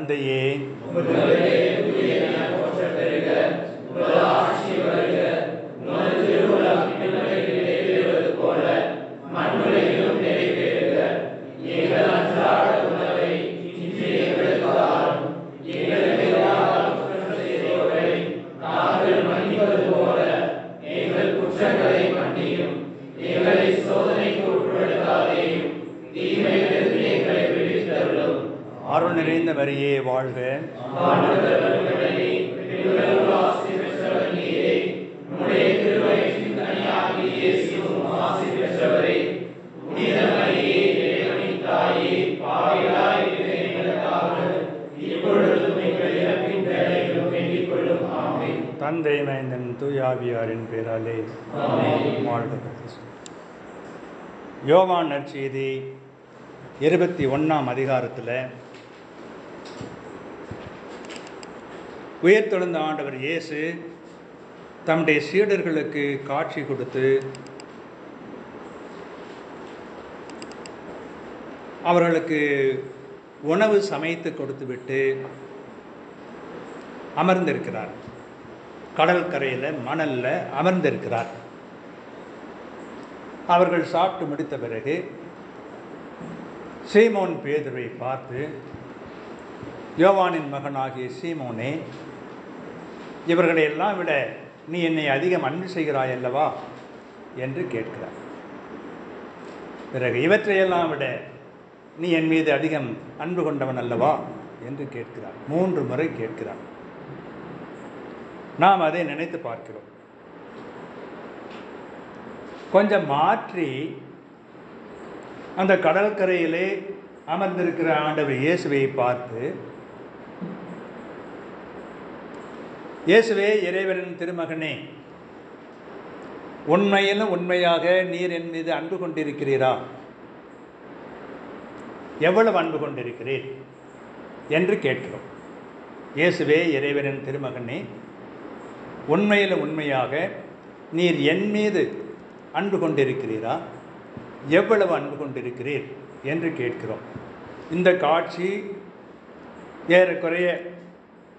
விண்ணகத்தில் இருக்கிற எங்கள் தந்தையே நிறைந்த வரியே வாழ்க. தந்தை மைந்தன் தூயாவியாரின் பேராலே வாழ்க யோவான் நற்செய்தி இருபத்தி ஒன்றாம் அதிகாரத்தில் உயர்த்தெழுந்த ஆண்டவர் இயேசு தம்முடைய சீடர்களுக்கு காட்சி கொடுத்து அவர்களுக்கு உணவு சமைத்து கொடுத்துவிட்டு அமர்ந்திருக்கிறார். கடற்கரையில் மணலில் அமர்ந்திருக்கிறார். அவர்கள் சாப்பிட்டு முடித்த பிறகு சீமோன் பேதுரை பார்த்து யோவானின் மகனாகிய சீமோனே இவர்களை எல்லாம் விட நீ என்னை அதிகம் அன்பு செய்கிறாய் அல்லவா? என்று கேட்கிறார். பிறகு இவற்றையெல்லாம் விட நீ என் மீது அதிகம் அன்பு கொண்டவன் அல்லவா? என்று கேட்கிறார். மூன்று முறை கேட்கிறார். நாம் அதை நினைத்து பார்க்கிறோம். கொஞ்சம் மாற்றி அந்த கடற்கரையிலே அமர்ந்திருக்கிற ஆண்டவர் இயேசுவை பார்த்து இயேசுவே இறைவனின் திருமகனே உண்மையிலும் உண்மையாக நீர் என் மீது அன்பு கொண்டிருக்கிறீரா? எவ்வளவு அன்பு கொண்டிருக்கிறீர் என்று கேட்கிறோம். இயேசுவே இறைவனின் திருமகனே உண்மையில் உண்மையாக நீர் என் மீது அன்பு கொண்டிருக்கிறீரா? எவ்வளவு அன்பு கொண்டிருக்கிறீர் என்று கேட்கிறோம். இந்த காட்சி ஏறக்குறைய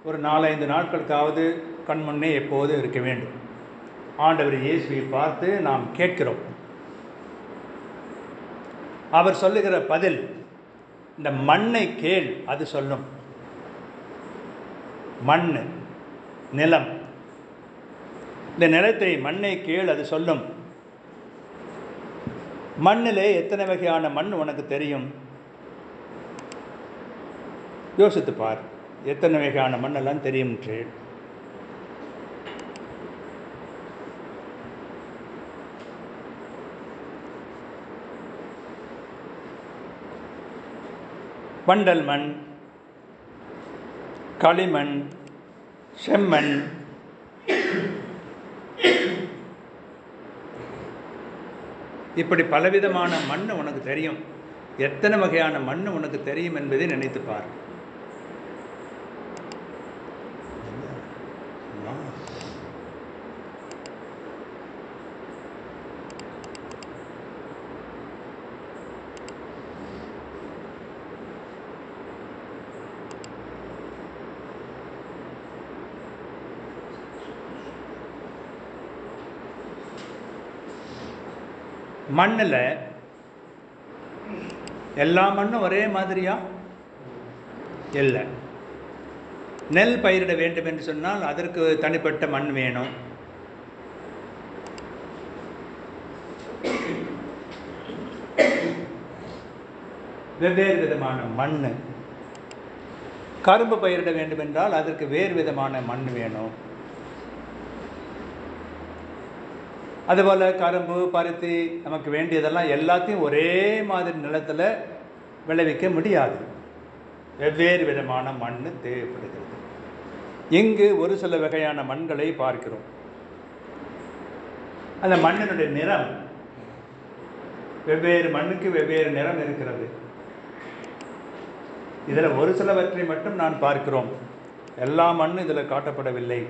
ஒரு நாலஞ்சு நாட்களுக்காவது கண்முன்னே எப்போதும் இருக்க வேண்டும். ஆண்டவர் இயேசுவை பார்த்து நாம் கேட்கிறோம். அவர் சொல்லுகிற பதில் இந்த மண்ணை கேள் அது சொல்லும். மண் நிலம். இந்த நிலத்தை மண்ணை கேள் அது சொல்லும். மண்ணிலே எத்தனை வகையான மண் உனக்கு தெரியும்? யோசித்து பார். எத்தனை வகையான மண்ணெல்லாம் தெரியும் பண்டல் மண் களிமண் செம்மண் இப்படி பலவிதமான மண் உனக்கு தெரியும். எத்தனை வகையான மண் உனக்கு தெரியும் என்பதை நினைத்து பார் மண்ணில் எல்லா மண்ணும் ஒரே மாதிரியா? இல்லை. நெல் பயிரிட வேண்டும் என்று சொன்னால் அதற்கு தனிப்பட்ட மண் வேணும். வெவ்வேறு விதமான மண் கரும்பு பயிரிட வேண்டும் என்றால் அதற்கு வேறு விதமான மண் வேணும். அதுபோல் கரும்பு பருத்தி நமக்கு வேண்டியதெல்லாம் எல்லாத்தையும் ஒரே மாதிரி நிலத்தில் விளைவிக்க முடியாது. வெவ்வேறு விதமான மண் தேவைப்படுகிறது. இங்கு ஒரு சில வகையான மண்களை பார்க்கிறோம். அந்த மண்ணினுடைய நிறம் வெவ்வேறு மண்ணுக்கு வெவ்வேறு நிறம் இருக்கிறது. இதில் ஒரு சிலவற்றை மட்டும் நான் பார்க்கிறோம். எல்லா மண்ணும் இதில் காட்டப்படவில்லை.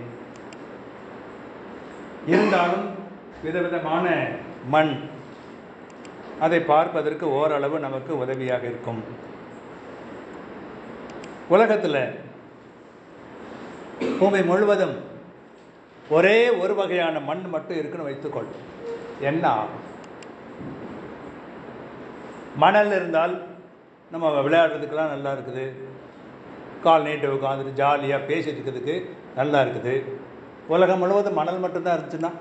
இருந்தாலும் விதவிதமான மண். அதை பார்ப்பதற்கு ஓரளவு நமக்கு உதவியாக இருக்கும். உலகத்தில் பூமி முழுவதும் ஒரே ஒரு வகையான மண் மட்டும் இருக்குன்னு வைத்துக்கொள். என்ன? மணல் இருந்தால் நம்ம விளையாடுறதுக்கெல்லாம் நல்லா இருக்குது. கால் நீட்டு உட்காந்துட்டு ஜாலியாக பேசிட்டு இருக்கிறதுக்கு நல்லா இருக்குது. உலகம் முழுவதும் மணல் மட்டும்தான் இருந்துச்சுன்னா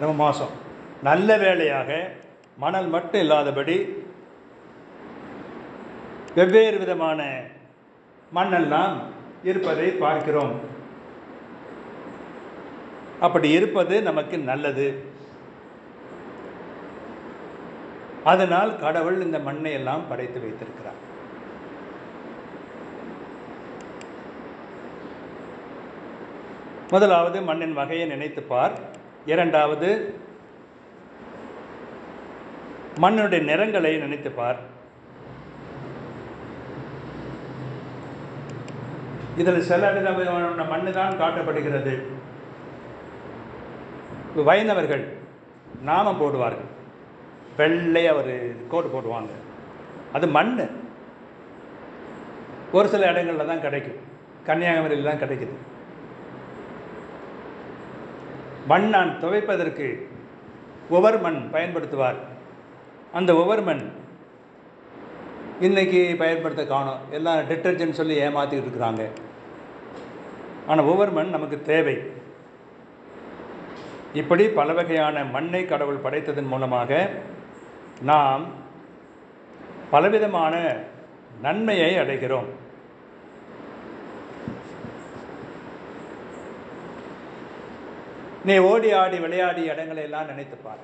ரொம்ப மோசம். நல்ல வேளையாக மணல் மட்டும் இல்லாதபடி வெவ்வேறு விதமான மண்ணெல்லாம் இருப்பதை பார்க்கிறோம். அப்படி இருப்பது நமக்கு நல்லது. அதனால் கடவுள் இந்த மண்ணை எல்லாம் படைத்து வைத்திருக்கிறார். முதலாவது மண்ணின் வகையை நினைத்து பார். இரண்டாவது மண்ணுடைய நிறங்களை நினைத்து பார். இதில் சில விதமான மண்ணு தான் காட்டப்படுகிறது. வயந்தவர்கள் நாமம் போடுவார்கள். வெள்ளையா ஒரு கோட்டு போடுவாங்க. அது மண் ஒரு சில இடங்களில் தான் கிடைக்கும். கன்னியாகுமரியில் தான் கிடைக்குது. மண்ணான் துவைப்பதற்கு ஒவர் மண் பயன்படுத்துவார். அந்த ஒவர் மண் இன்றைக்கி பயன்படுத்த காணோம். எல்லாம் டிட்டர்ஜென்ட் சொல்லி ஏமாற்றிக்கிட்டு இருக்கிறாங்க. ஆனால் ஒவ்வொரு மண் நமக்கு தேவை. இப்படி பல வகையான மண்ணை கடவுள் படைத்ததன் மூலமாக நாம் பலவிதமான நன்மையை அடைகிறோம். நீ ஓடி ஆடி விளையாடி இடங்களை எல்லாம் நினைத்துப்பார்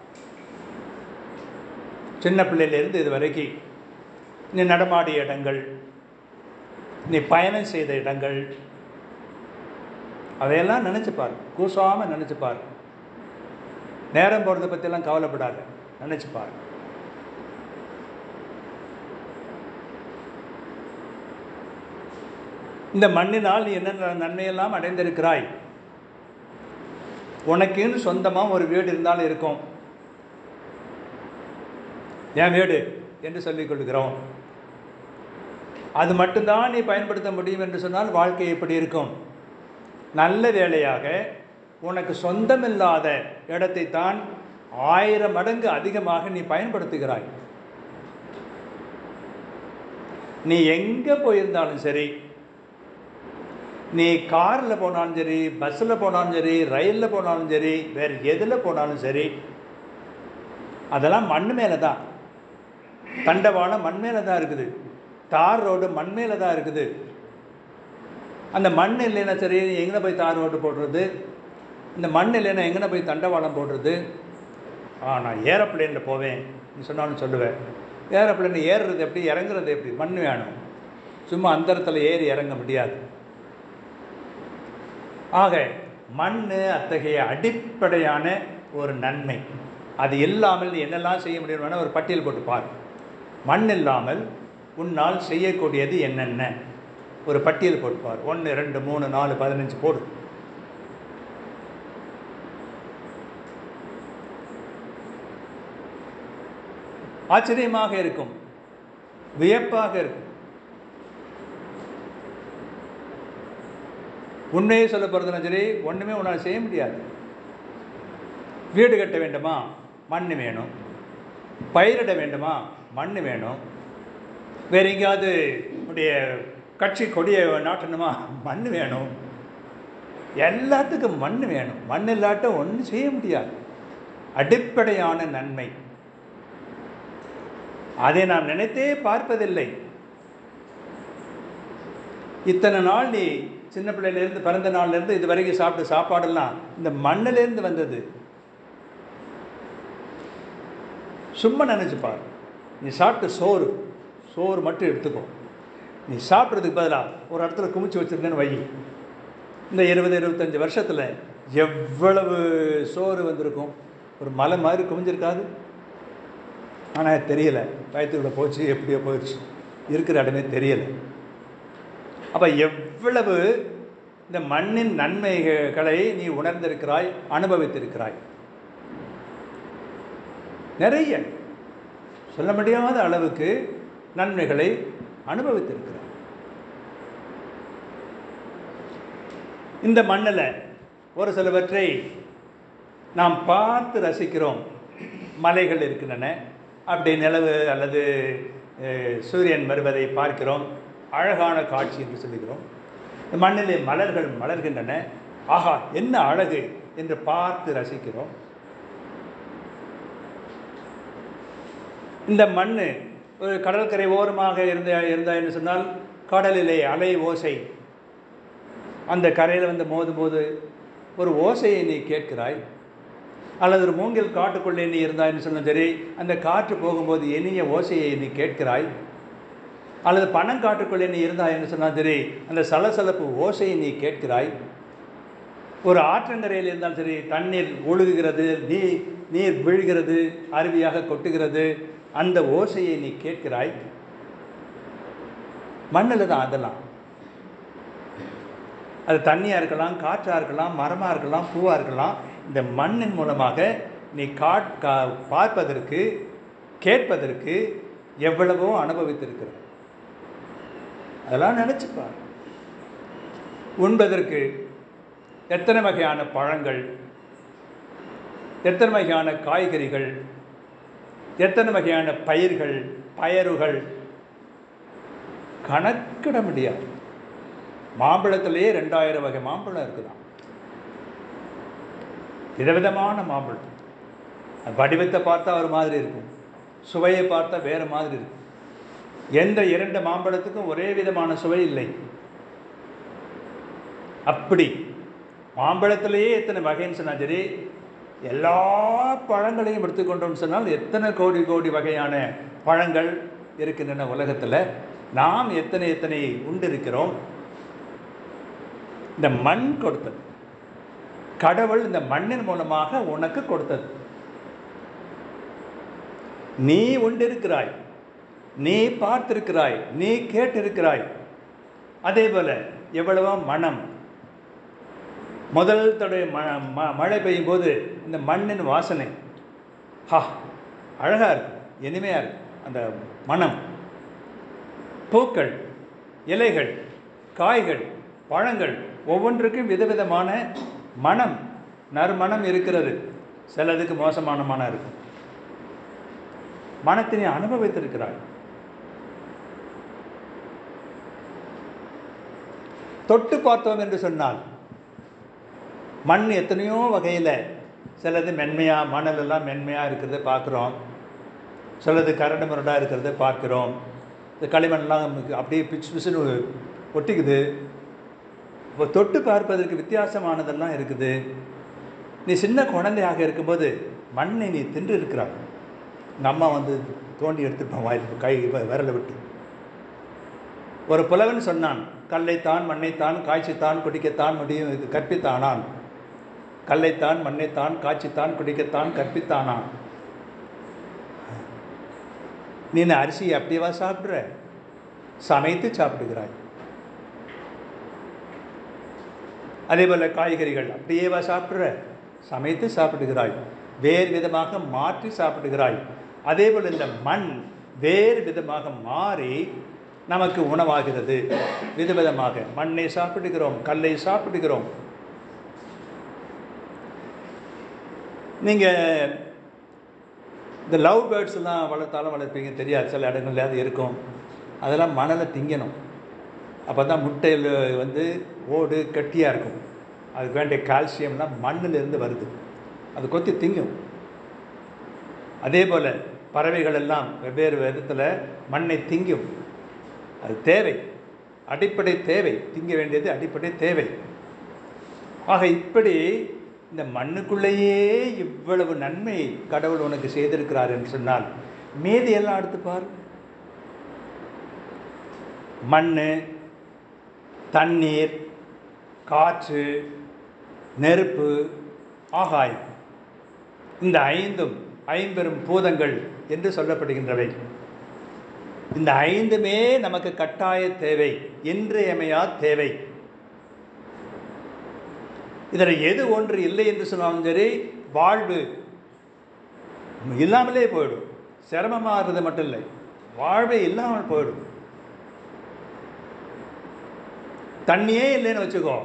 சின்ன பிள்ளையிலிருந்து இது வரைக்கும் நீ நடமாடிய இடங்கள் நீ பயணம் செய்த இடங்கள் அதையெல்லாம் நினச்சிப்பார் பார். கூசாமல் நினச்சிப்பார் பார். நேரம் போகிறத பற்றிலாம் கவலைப்படாது. நினச்சிப்பார் பார். இந்த மண்ணினால் நீ என்னென்ன நன்மையெல்லாம் அடைந்திருக்கிறாய்? உனக்குன்னு சொந்தமாக ஒரு வீடு இருந்தாலும் இருக்கும். என் வீடு என்று சொல்லிக் கொள்கிறோம். அது மட்டும்தான் நீ பயன்படுத்த முடியும் என்று சொன்னால் வாழ்க்கை எப்படி இருக்கும். நல்ல வேலையாக உனக்கு சொந்தமில்லாத இடத்தை தான் ஆயிரம் மடங்கு அதிகமாக நீ பயன்படுத்துகிறாய். நீ எங்கே போயிருந்தாலும் சரி நீ காரில் போனாலும் சரி பஸ்ஸில் போனாலும் சரி ரயிலில் போனாலும் சரி வேறு எதில் போனாலும் சரி அதெல்லாம் மண் மேலே தான் தண்டவாளம் மண் மேலே தான் இருக்குது. தார் ரோடு மண் மேலே தான் இருக்குது. அந்த மண் இல்லைன்னா சரி எங்கே போய் தார் ரோடு போடுறது? இந்த மண் இல்லைன்னா எங்கே போய் தண்டவாளம் போடுறது? ஆ நான் ஏரோப்ளேனில் போவேன். சொன்னாலும் சொல்லுவேன் ஏரோப்ளேன் ஏறுறது எப்படி? இறங்குறது எப்படி? மண் வேணும். சும்மா அந்தரத்தில் ஏறி இறங்க முடியாது. ஆக மண் அத்தகைய அடிப்படையான ஒரு நன்மை. அது இல்லாமல் என்னெல்லாம் செய்ய முடியும்னா ஒரு பட்டியல் போட்டு பார். மண் இல்லாமல் உன்னால் செய்யக்கூடியது என்னென்ன? ஒரு பட்டியல் போட்டுப்பார் ஒன்று ரெண்டு மூணு நாலு பதினஞ்சு போடு. ஆச்சரியமாக இருக்கும். வியப்பாக இருக்கும். உண்மையை சொல்ல போகிறதுனா சரி ஒன்றுமே உன்னால் செய்ய முடியாது. வீடு கட்ட வேண்டுமா? மண் வேணும். பயிரிட வேண்டுமா? மண் வேணும். வேறு எங்கேயாவது உடைய கட்சி கொடியை நாட்டணுமா? மண் வேணும். எல்லாத்துக்கும் மண் வேணும். மண் இல்லாட்ட ஒன்றும் செய்ய முடியாது. அடிப்படையான நன்மை. அதை நாம் நினைத்தே பார்ப்பதில்லை. இத்தனை நாள் நீ சின்ன பிள்ளையிலேருந்து பிறந்த நாள்லேருந்து இது வரைக்கும் சாப்பிட்ட சாப்பாடெல்லாம் இந்த மண்ணிலேருந்து வந்தது. சும்மா நினச்சிப்பார் நீ சாப்பிட்ட சோறு சோறு மட்டும் எடுத்துக்கோ. நீ சாப்பிட்றதுக்கு பதிலாக ஒரு இடத்துல குமிச்சு வச்சுருந்தேன்னு வை. இந்த இருபது இருபத்தஞ்சி வருஷத்தில் எவ்வளவு சோறு வந்திருக்கும்? ஒரு மலை மாதிரி குமிஞ்சிருக்காது. ஆனால் தெரியலை. வயத்துக்குள்ளே போச்சு எப்படியோ போயிடுச்சு. இருக்கிற இடமே தெரியலை. அப்போ எவ்வளவு இந்த மண்ணின் நன்மைகளை நீ உணர்ந்திருக்கிறாய் அனுபவித்திருக்கிறாய்? நிறைய. சொல்ல முடியாத அளவுக்கு நன்மைகளை அனுபவித்திருக்கிறார் இந்த மண்ணில் ஒரு சிலவற்றை நாம் பார்த்து ரசிக்கிறோம். மலைகள் இருக்கின்றன. அப்படி நிலவு அல்லது சூரியன் வருவதை பார்க்கிறோம். அழகான காட்சி என்று சொல்லுகிறோம். மண்ணிலே மலர்கள் மலர்கின்றன. ஆஹா என்ன அழகு என்று பார்த்து ரசிக்கிறோம். இந்த மண் ஒரு கடற்கரை ஓரமாக இருந்த இருந்தா என்று சொன்னால் கடலிலே அலை ஓசை. அந்த கரையில் வந்து மோதும் போது ஒரு ஓசையை நீ கேட்கிறாய். அல்லது ஒரு மூங்கில் காட்டுக்குள்ளே நீ இருந்தாய் என்று சொன்னால் சரி அந்த காற்று போகும்போது இனிய ஓசையை நீ கேட்கிறாய். அல்லது பணங்காட்டுக்குள்ளே நீ இருந்தாய் என்று சொன்னால் சரி அந்த சலசலப்பு ஓசையை நீ கேட்கிறாய். ஒரு ஆற்றங்கரையில் இருந்தாலும் சரி தண்ணீர் ஒழுகுகிறது நீ நீர் விழுகிறது அருவியாக கொட்டுகிறது அந்த ஓசையை நீ கேட்கிறாய். மண்ணில் தான் அதெல்லாம். அது தண்ணியாக இருக்கலாம் காற்றாக இருக்கலாம் மரமாக இருக்கலாம் பூவாக இருக்கலாம் இந்த மண்ணின் மூலமாக நீ காட் கா பார்ப்பதற்கு கேட்பதற்கு எவ்வளவோ அனுபவித்திருக்கிறது அதெல்லாம் நினச்சிப்பார் உண்பதற்கு எத்தனை வகையான பழங்கள் எத்தனை வகையான காய்கறிகள் எத்தனை வகையான பயிர்கள் பயறுகள் கணக்கிட முடியாது. மாம்பழத்திலேயே ரெண்டாயிரம் வகை மாம்பழம் இருக்குதான் விதவிதமான மாம்பழம். வடிவத்தை பார்த்தா ஒரு மாதிரி இருக்கும். சுவையை பார்த்தா வேறு மாதிரி இருக்கும். எந்த இரண்டு மாம்பழத்துக்கும் ஒரே விதமான சுவை இல்லை. அப்படி. மாம்பழத்திலேயே எத்தனை வகைன்னு சொன்னால் சரி எல்லா பழங்களையும் எடுத்துக்கொண்டோம்னு சொன்னால் எத்தனை கோடி கோடி வகையான பழங்கள் இருக்கின்றன உலகத்தில். நாம் எத்தனை எத்தனை உண்டு இருக்கிறோம். இந்த மண் கொடுத்தது. கடவுள் இந்த மண்ணின் மூலமாக உனக்கு கொடுத்தது. நீ உண்டிருக்கிறாய் நீ பார்த்திருக்கிறாய் நீ கேட்டிருக்கிறாய். அதே போல் எவ்வளவோ மனம். முதல் தடவை ம ம- மழை பெய்யும் போது இந்த மண்ணின் வாசனை. ஹா அழகாக இருக்கும் இனிமையாக இருக்கும் அந்த மனம். பூக்கள் இலைகள் காய்கள் பழங்கள் ஒவ்வொன்றுக்கும் விதவிதமான மனம் நறுமணம் இருக்கிறது. சிலதுக்கு மோசமான மனம் இருக்கும். மனத்தினை அனுபவித்திருக்கிறாய். தொட்டு பார்த்தோம் என்று சொன்னால் மண் எத்தனையோ வகையில் சிலது மென்மையாக மணல் எல்லாம் மென்மையாக இருக்கிறத பார்க்குறோம். சிலது கரடு முரடாக இருக்கிறத பார்க்குறோம். இந்த களிமண்லாம் அப்படியே பிச்சு பிச்சுன்னு ஒட்டிக்குது. இப்போ தொட்டு பார்ப்பதற்கு வித்தியாசமானதெல்லாம் இருக்குது. நீ சின்ன குழந்தையாக இருக்கும்போது மண்ணை நீ தின்று இருக்கிறாய். எங்கள் அம்மா வந்து தோண்டி எடுத்துப்பான் வாயில் கை விரலை விட்டு. ஒரு புலவன் சொன்னான் கல்லைத்தான் மண்ணைத்தான் காய்ச்சித்தான் குடிக்கத்தான் முடியும். இது கற்பித்தானான். கல்லைத்தான் மண்ணைத்தான் காய்ச்சித்தான் குடிக்கத்தான் கற்பித்தானான். நீ அரிசி அரிசியை அப்படியேவா சாப்பிட்ற? சமைத்து சாப்பிடுகிறாய். அதே போல் காய்கறிகள் அப்படியேவா சாப்பிட்ற? சமைத்து சாப்பிடுகிறாய். வேறு விதமாக மாற்றி சாப்பிடுகிறாய். அதே போல் இந்த மண் வேறு விதமாக மாறி நமக்கு உணவாகிறது. விதவிதமாக மண்ணை சாப்பிடுகிறோம் கல்லை சாப்பிடுகிறோம். நீங்கள் இந்த லவ் பேர்ட்ஸ் எல்லாம் வளர்த்தாலும் வளர்ப்பீங்க. தெரியாது சில இடங்கள்ல அது இருக்கும். அதெல்லாம் மணலை திங்கணும். அப்போ தான் முட்டையில் வந்து ஓடு கட்டியாக இருக்கும். அதுக்கு வேண்டிய கால்சியம்லாம் மண்ணிலிருந்து வருது. அது கொத்தி திங்கும். அதே போல் பறவைகள் எல்லாம் வெவ்வேறு விதத்தில் மண்ணை திங்கும். அது தேவை. அடிப்படை தேவை. திங்க வேண்டியது அடிப்படை தேவை. ஆக இப்படி இந்த மண்ணுக்குள்ளேயே இவ்வளவு நன்மை கடவுள் உனக்கு செய்திருக்கிறார் என்று சொன்னால் மீதி எல்லாம் எடுத்து பார். மண் தண்ணீர் காற்று நெருப்பு ஆகாயம். இந்த ஐந்தும் ஐம்பெரும் பூதங்கள் என்று சொல்லப்படுகின்றவை. இந்த ஐந்துமே நமக்கு கட்டாய தேவை இன்றியமையா தேவை. இதில் எது ஒன்று இல்லை என்று சொன்னாலும் சரி வாழ்வு இல்லாமலே போயிடும். சிரமமாகிறது மட்டும் இல்லை வாழ்வே இல்லாமல் போயிடும். தண்ணியே இல்லைன்னு வச்சுக்கோ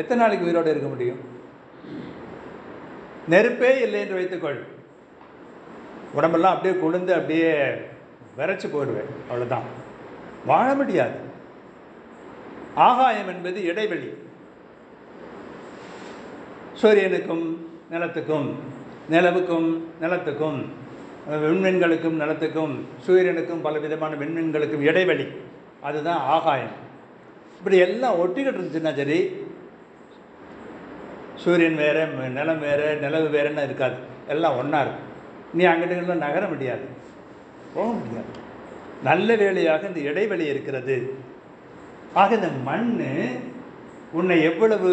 எத்தனை நாளைக்கு உயிரோடு இருக்க முடியும்? நெருப்பே இல்லை என்று வைத்துக்கொள். உடம்பெல்லாம் அப்படியே குளிர்ந்து அப்படியே விரைச்சி போயிடுவேன் அவ்வளோதான் வாழ முடியாது. ஆகாயம் என்பது இடைவெளி. சூரியனுக்கும் நிலத்துக்கும் நிலவுக்கும் நிலத்துக்கும் விண்மீன்களுக்கும் நிலத்துக்கும் சூரியனுக்கும் பல விதமான விண்மீன்களுக்கும் இடைவெளி. அதுதான் ஆகாயம். இப்படி எல்லாம் ஒட்டிக்கிட்டு இருந்துச்சுன்னா சரி சூரியன் வேறு நிலம் வேறு நிலவு வேறுன்னு இருக்காது. எல்லாம் ஒன்றா இருக்கும். நீ அங்கிட்ட நகர முடியாது. போக முடியாது. நல்ல வேளையாக இந்த இடைவெளி இருக்கிறது. ஆக இந்த மண் உன்னை எவ்வளவு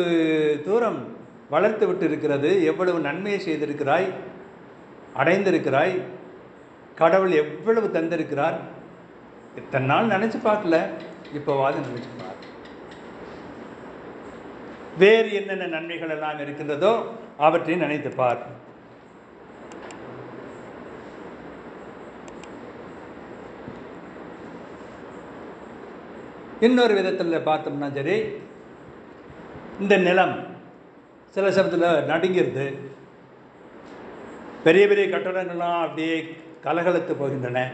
தூரம் வளர்த்து விட்டு இருக்கிறது எவ்வளவு நன்மையை செய்திருக்கிறாய் அடைந்திருக்கிறாய் கடவுள் எவ்வளவு தந்திருக்கிறார் இத்தனை நாள் நினச்சி பார்க்கல இப்போவாது நினச்சி பார். வேறு என்னென்ன நன்மைகள் எல்லாம் இருக்கின்றதோ அவற்றை நினைத்து பார். இன்னொரு விதத்தில் பார்த்தோம்னா சரி இந்த நிலம் சில சமயத்தில் நடுங்கிருது. பெரிய பெரிய கட்டடங்கள்லாம் அப்படியே கலகலத்து போகின்றன.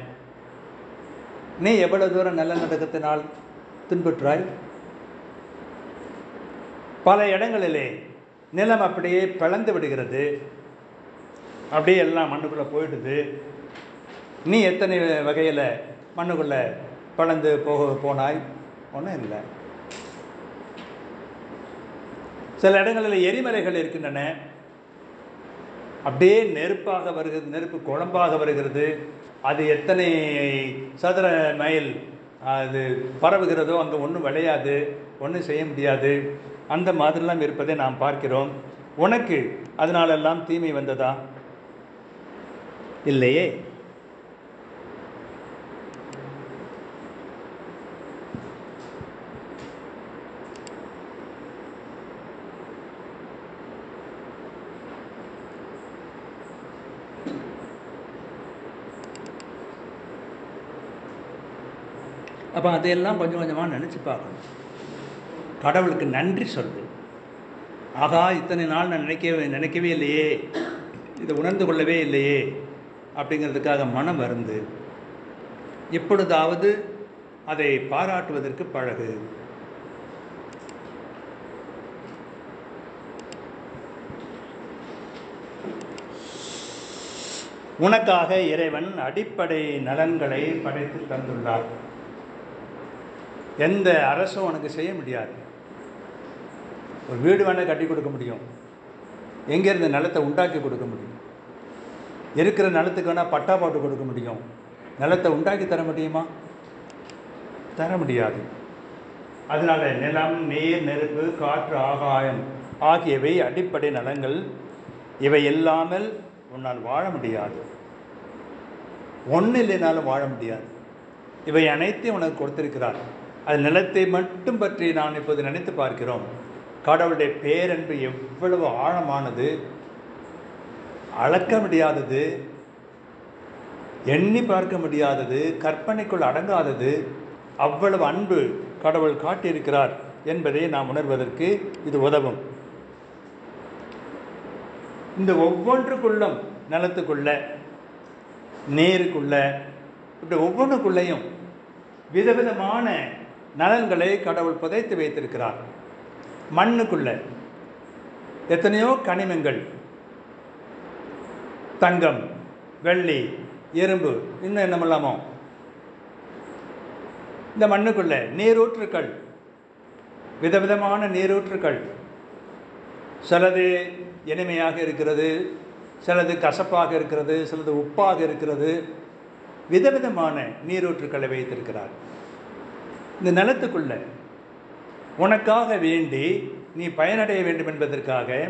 நீ எவ்வளவு தூரம் நல்ல நடக்கத்தினால் துன்புற்றாய்? பல இடங்களிலே நிலம் அப்படியே பிளந்து விடுகிறது. அப்படியே எல்லாம் மண்ணுக்குள்ளே போயிடுது. நீ எத்தனை வகையில் மண்ணுக்குள்ளே பிளந்து போக போனாய்? ஒன்றும் இல்லை. சில இடங்களில் எரிமலைகள் இருக்கின்றன. அப்படியே நெருப்பாக வருகிறது நெருப்பு குழம்பாக வருகிறது. அது எத்தனை சதுர மைல் அது பரவுகிறதோ அங்கே ஒன்றும் விளையாது ஒன்றும் செய்ய முடியாது. அந்த மாதிரிலாம் இருப்பதை நாம் பார்க்கிறோம். உனக்கு அதனாலெல்லாம் தீமை வந்ததா? இல்லையே. அப்போ அதையெல்லாம் கொஞ்சம் கொஞ்சமாக நினச்சி பார்க்கணும். கடவுளுக்கு நன்றி சொல்லு. ஆகா இத்தனை நாள் நான் நினைக்கவே நினைக்கவே இல்லையே. இதை உணர்ந்து கொள்ளவே இல்லையே. அப்படிங்கிறதுக்காக மனம் வருந்து எப்பொழுதாவது அதை பாராட்டுவதற்கு பழகு. உனக்காக இறைவன் அடிப்படை நலன்களை படைத்து தந்துள்ளார். எந்த அரசும் உனக்கு செய்ய முடியாது. ஒரு வீடு வேணால் கட்டி கொடுக்க முடியும். எங்கேருந்து நிலத்தை உண்டாக்கி கொடுக்க முடியும். இருக்கிற நிலத்துக்கு வேணால் பட்டா போட்டு கொடுக்க முடியும். நிலத்தை உண்டாக்கி தர முடியுமா? தர முடியாது. அதனால் நிலம் நீர் நெருப்பு காற்று ஆகாயம் ஆகியவை அடிப்படை நலங்கள். இவை இல்லாமல் உன்னால் வாழ முடியாது. ஒன்று இல்லைனாலும் வாழ முடியாது. இவை அனைத்தையும் உனக்கு கொடுத்திருக்கிறார். அது நிலத்தை மட்டும் பற்றி நான் இப்போது நினைத்து பார்க்கிறோம். கடவுளுடைய பேரன்பு எவ்வளவு ஆழமானது அளக்க முடியாதது எண்ணி பார்க்க முடியாதது கற்பனைக்குள் அடங்காதது அவ்வளவு அன்பு கடவுள் காட்டியிருக்கிறார் என்பதை நாம் உணர்வதற்கு இது உதவும். இந்த ஒவ்வொன்றுக்குள்ளும் நிலத்துக்குள்ள நேருக்குள்ள இப்படி ஒவ்வொன்றுக்குள்ளேயும் விதவிதமான நலன்களை கடவுள் புதைத்து வைத்திருக்கிறார். மண்ணுக்குள்ள எத்தனையோ கனிமங்கள் தங்கம் வெள்ளி இரும்பு இன்னும் என்னமில்லாமோ இந்த மண்ணுக்குள்ள நீரூற்றுக்கள் விதவிதமான நீரூற்றுக்கள். சிலது இனிமையாக இருக்கிறது சிலது கசப்பாக இருக்கிறது சிலது உப்பாக இருக்கிறது. விதவிதமான நீரூற்றுக்களை வைத்திருக்கிறார். இந்த நிலத்துக்குள்ள உனக்காக வேண்டி நீ பயனடைய வேண்டும் என்பதற்காக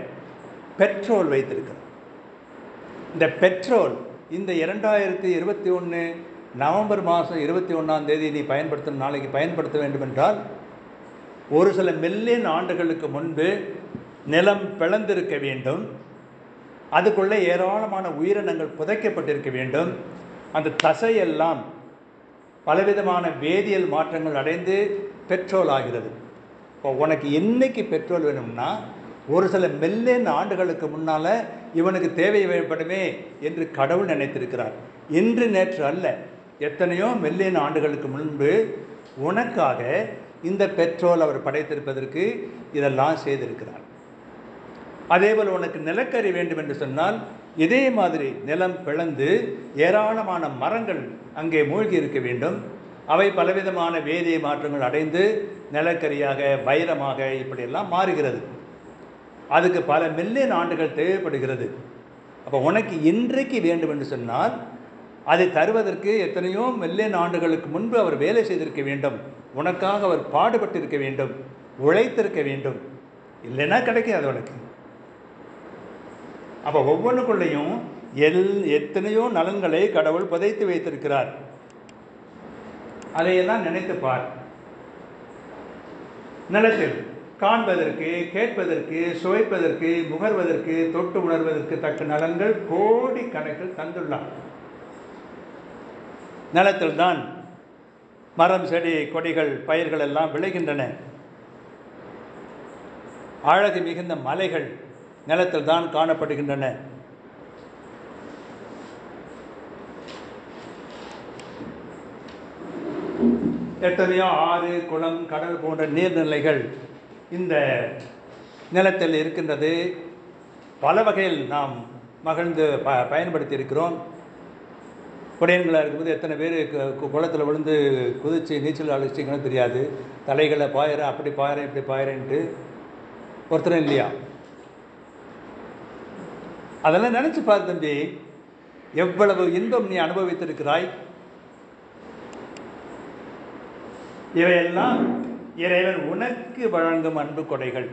பெட்ரோல் வைத்திருக்கிறார். இந்த பெட்ரோல் இந்த இரண்டாயிரத்தி இருபத்தி ஒன்று நவம்பர் மாதம் இருபத்தி ஒன்றாம் தேதி நீ பயன்படுத்தும் நாளைக்கு பயன்படுத்த வேண்டும் என்றால் ஒரு சில மில்லியன் ஆண்டுகளுக்கு முன்பு நிலம் பிளந்திருக்க வேண்டும். அதுக்குள்ளே ஏராளமான உயிரினங்கள் புதைக்கப்பட்டிருக்க வேண்டும். அந்த தசையெல்லாம் பலவிதமான வேதியியல் மாற்றங்கள் அடைந்து பெட்ரோல் ஆகிறது. இப்போ உனக்கு என்னைக்கு பெட்ரோல் வேணும்னா ஒரு சில மில்லியன் ஆண்டுகளுக்கு முன்னால் இவனுக்கு தேவை தேவைப்படுமே என்று கடவுள் நினைத்திருக்கிறார். இன்று நேற்று அல்ல எத்தனையோ மில்லியன் ஆண்டுகளுக்கு முன்பு உனக்காக இந்த பெட்ரோல் அவர் படைத்திருப்பதற்கு இதெல்லாம் செய்திருக்கிறார். அதேபோல் உனக்கு நிலக்கரி வேண்டும் என்று சொன்னால் இதே மாதிரி நிலம் பிளந்து ஏராளமான மரங்கள் அங்கே மூழ்கி இருக்க வேண்டும். அவை பலவிதமான வேதிய மாற்றங்கள் அடைந்து நிலக்கரியாக வைரமாக இப்படியெல்லாம் மாறுகிறது. அதுக்கு பல மில்லியன் ஆண்டுகள் தேவைப்படுகிறது. அப்போ உனக்கு இன்றைக்கு வேண்டும் என்று சொன்னால் அதை தருவதற்கு எத்தனையோ மில்லியன் ஆண்டுகளுக்கு முன்பு அவர் வேலை செய்திருக்க வேண்டும். உனக்காக அவர் பாடுபட்டிருக்க வேண்டும். உழைத்திருக்க வேண்டும். இல்லைன்னா கிடைக்காது உனக்கு. அப்போ ஒவ்வொன்றுக்குள்ளேயும் எல் எத்தனையோ நலன்களை கடவுள் புதைத்து வைத்திருக்கிறார். அதையெல்லாம் நினைத்து பார். நிலத்தில் காண்பதற்கு கேட்பதற்கு சுவைப்பதற்கு முகர்வதற்கு தொட்டு உணர்வதற்கு தக்க நலன்கள் கோடி கணக்கில் தந்துள்ளார். நிலத்தில் தான் மரம் செடி கொடிகள் பயிர்கள் எல்லாம் விளைகின்றன. அழகு மிகுந்த மலைகள் நிலத்தில் தான் காணப்படுகின்றன. எத்தனையோ ஆறு குளம் கடல் போன்ற நீர்நிலைகள் இந்த நிலத்தில் இருக்கின்றது. பல வகையில் நாம் மகிழ்ந்து ப பயன்படுத்தி இருக்கிறோம் குடையன்களாக இருக்கும்போது எத்தனை பேர் குளத்தில் விழுந்து குதித்து நீச்சல் அழிச்சிங்கன்னு தெரியாது. தலைகளை பாயிறேன் அப்படி பாயிறேன் இப்படி பாயிறேன்ட்டு ஒருத்தரும் இல்லையா? அதெல்லாம் நினச்சி பார் தம்பி. எவ்வளவு இன்பம் நீ அனுபவித்திருக்கிறாய்? இவையெல்லாம் இறைவன் உனக்கு வழங்கும் அன்பு கொடைகள்.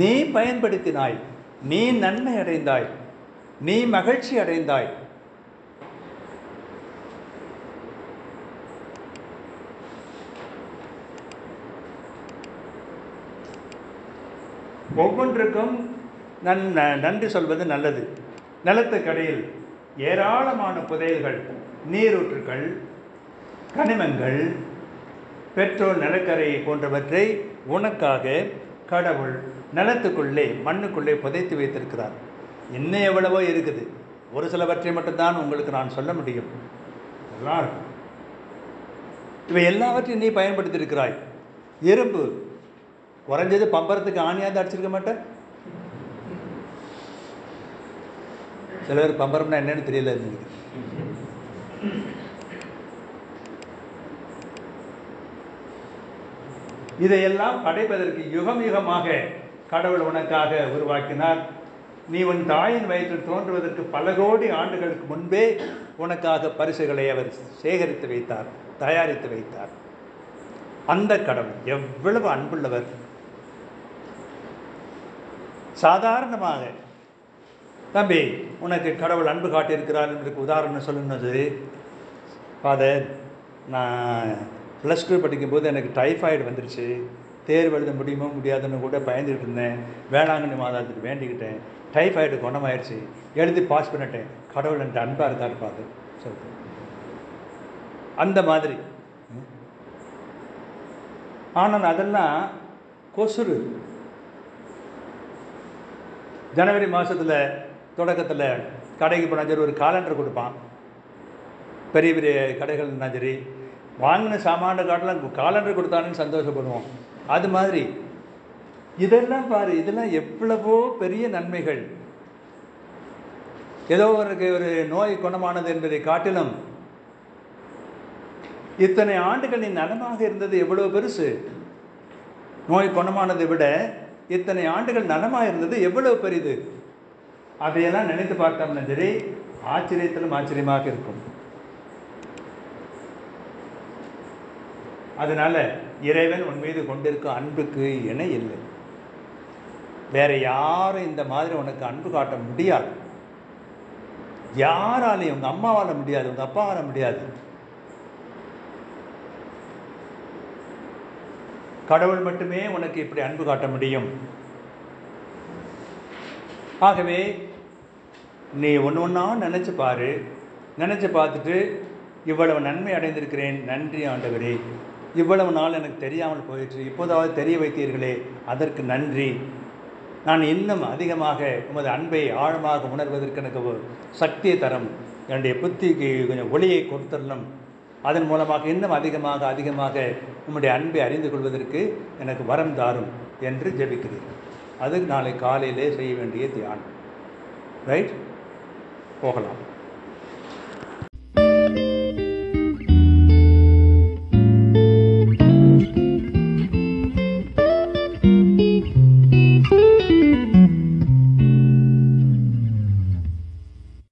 நீ பயன்படுத்தினாய் நீ நன்மை அடைந்தாய் நீ மகிழ்ச்சி அடைந்தாய். ஒவ்வொன்றுக்கும் நன் நன்றி சொல்வது நல்லது. நிலத்துக்கடையில் ஏராளமான புதையல்கள் நீரூற்றுகள் கனிமங்கள் பெட்ரோல் நிலக்கரை போன்றவற்றை உனக்காக கடவுள் நிலத்துக்குள்ளே மண்ணுக்குள்ளே புதைத்து வைத்திருக்கிறார். இன்னும் எவ்வளவோ இருக்குது. ஒரு சிலவற்றை மட்டும்தான் உங்களுக்கு நான் சொல்ல முடியும். எல்லாம் இவை எல்லாவற்றையும் நீ பயன்படுத்தியிருக்கிறாய். இரும்பு. குறைஞ்சது பம்பரத்துக்கு ஆணியாவது அடிச்சிருக்க மாட்டேன். சில பேர் பம்பரம்னா என்னன்னு தெரியல எனக்கு. இதையெல்லாம் படைப்பதற்கு யுகம் யுகமாக கடவுள் உனக்காக உருவாக்கினார். நீ உன் தாயின் வயிற்றில் தோன்றுவதற்கு பல கோடி ஆண்டுகளுக்கு முன்பே உனக்காக பரிசுகளை அவர் சேகரித்து வைத்தார் தயாரித்து வைத்தார். அந்த கடவுள் எவ்வளவு அன்புள்ளவர். சாதாரணமாக தம்பி உனக்கு கடவுள் அன்பு காட்டியிருக்கிறார் என்பதற்கு உதாரணம் சொல்லுனது? ஃபாதர் நான் ப்ளஸ் டூ படிக்கும்போது எனக்கு டைஃபாய்டு வந்துருச்சு. தேர்வு எழுத முடியுமோ முடியாதுன்னு கூட பயந்துக்கிட்டு இருந்தேன். வேளாங்கண்ணி மாதாத்துக்கு வேண்டிக்கிட்டேன். டைஃபாய்டு குணமாயிருச்சு. எழுதி பாஸ் பண்ணிட்டேன். கடவுள் என்கிட்ட அன்பாக இருந்தார் ஃபாதர் சொல்கிறேன் அந்த மாதிரி. ஆனால் அதெல்லாம் கொசுறு. ஜனவரி மாதத்தில் தொடக்கத்தில் கடைக்கு போனால் சரி ஒரு காலண்டர் கொடுப்பான். பெரிய பெரிய கடைகள்னா சரி வாங்கின சாமான காட்டெல்லாம் காலண்டர் கொடுத்தானு சந்தோஷப்படுவோம். அது மாதிரி. இதெல்லாம் பாரு இதெல்லாம் எவ்வளவோ பெரிய நன்மைகள். ஏதோ ஒரு ஒரு நோய் குணமானது என்பதை காட்டிலும் இத்தனை ஆண்டுகள் நீ நலமாக இருந்தது எவ்வளோ பெருசு. நோய் குணமானதை விட இத்தனை ஆண்டுகள் நலமாக இருந்தது எவ்வளவு பெரிது. அதையெல்லாம் நினைத்து பார்த்தோம்னா சரி ஆச்சரியத்திலும் ஆச்சரியமாக இருக்கும். அதனால இறைவன் உன் மீது கொண்டிருக்கும் அன்புக்கு இணை இல்லை. வேற யாரும் இந்த மாதிரி உனக்கு அன்பு காட்ட முடியாது. யாராலையும் உங்கள் அம்மாவால முடியாது உங்கள் அப்பாவால் முடியாது. கடவுள் மட்டுமே உனக்கு இப்படி அன்பு காட்ட முடியும். ஆகவே நீ ஒன்று ஒன்றா நினச்சி பாரு. நினச்சி பார்த்துட்டு இவ்வளவு நன்மை அடைந்திருக்கிறேன். நன்றி ஆண்டவரே. இவ்வளவு நாள் எனக்கு தெரியாமல் போயிற்று. இப்போதாவது தெரிய வைத்தீர்களே அதற்கு நன்றி. நான் இன்னும் அதிகமாக உமது அன்பை ஆழமாக உணர்வதற்கு எனக்கு சக்தியை தரும். என்னுடைய புத்திக்கு கொஞ்சம் ஒளியை கொடுத்துடணும் அதன் மூலமாக இன்னும் அதிகமாக அதிகமாக உம்முடைய அன்பை அறிந்து கொள்வதற்கு எனக்கு வரம் தாரும் என்று ஜெபிக்கிறீர்கள். அது நாளை காலையிலே செய்ய வேண்டிய தியானம். ரைட் போகலாம்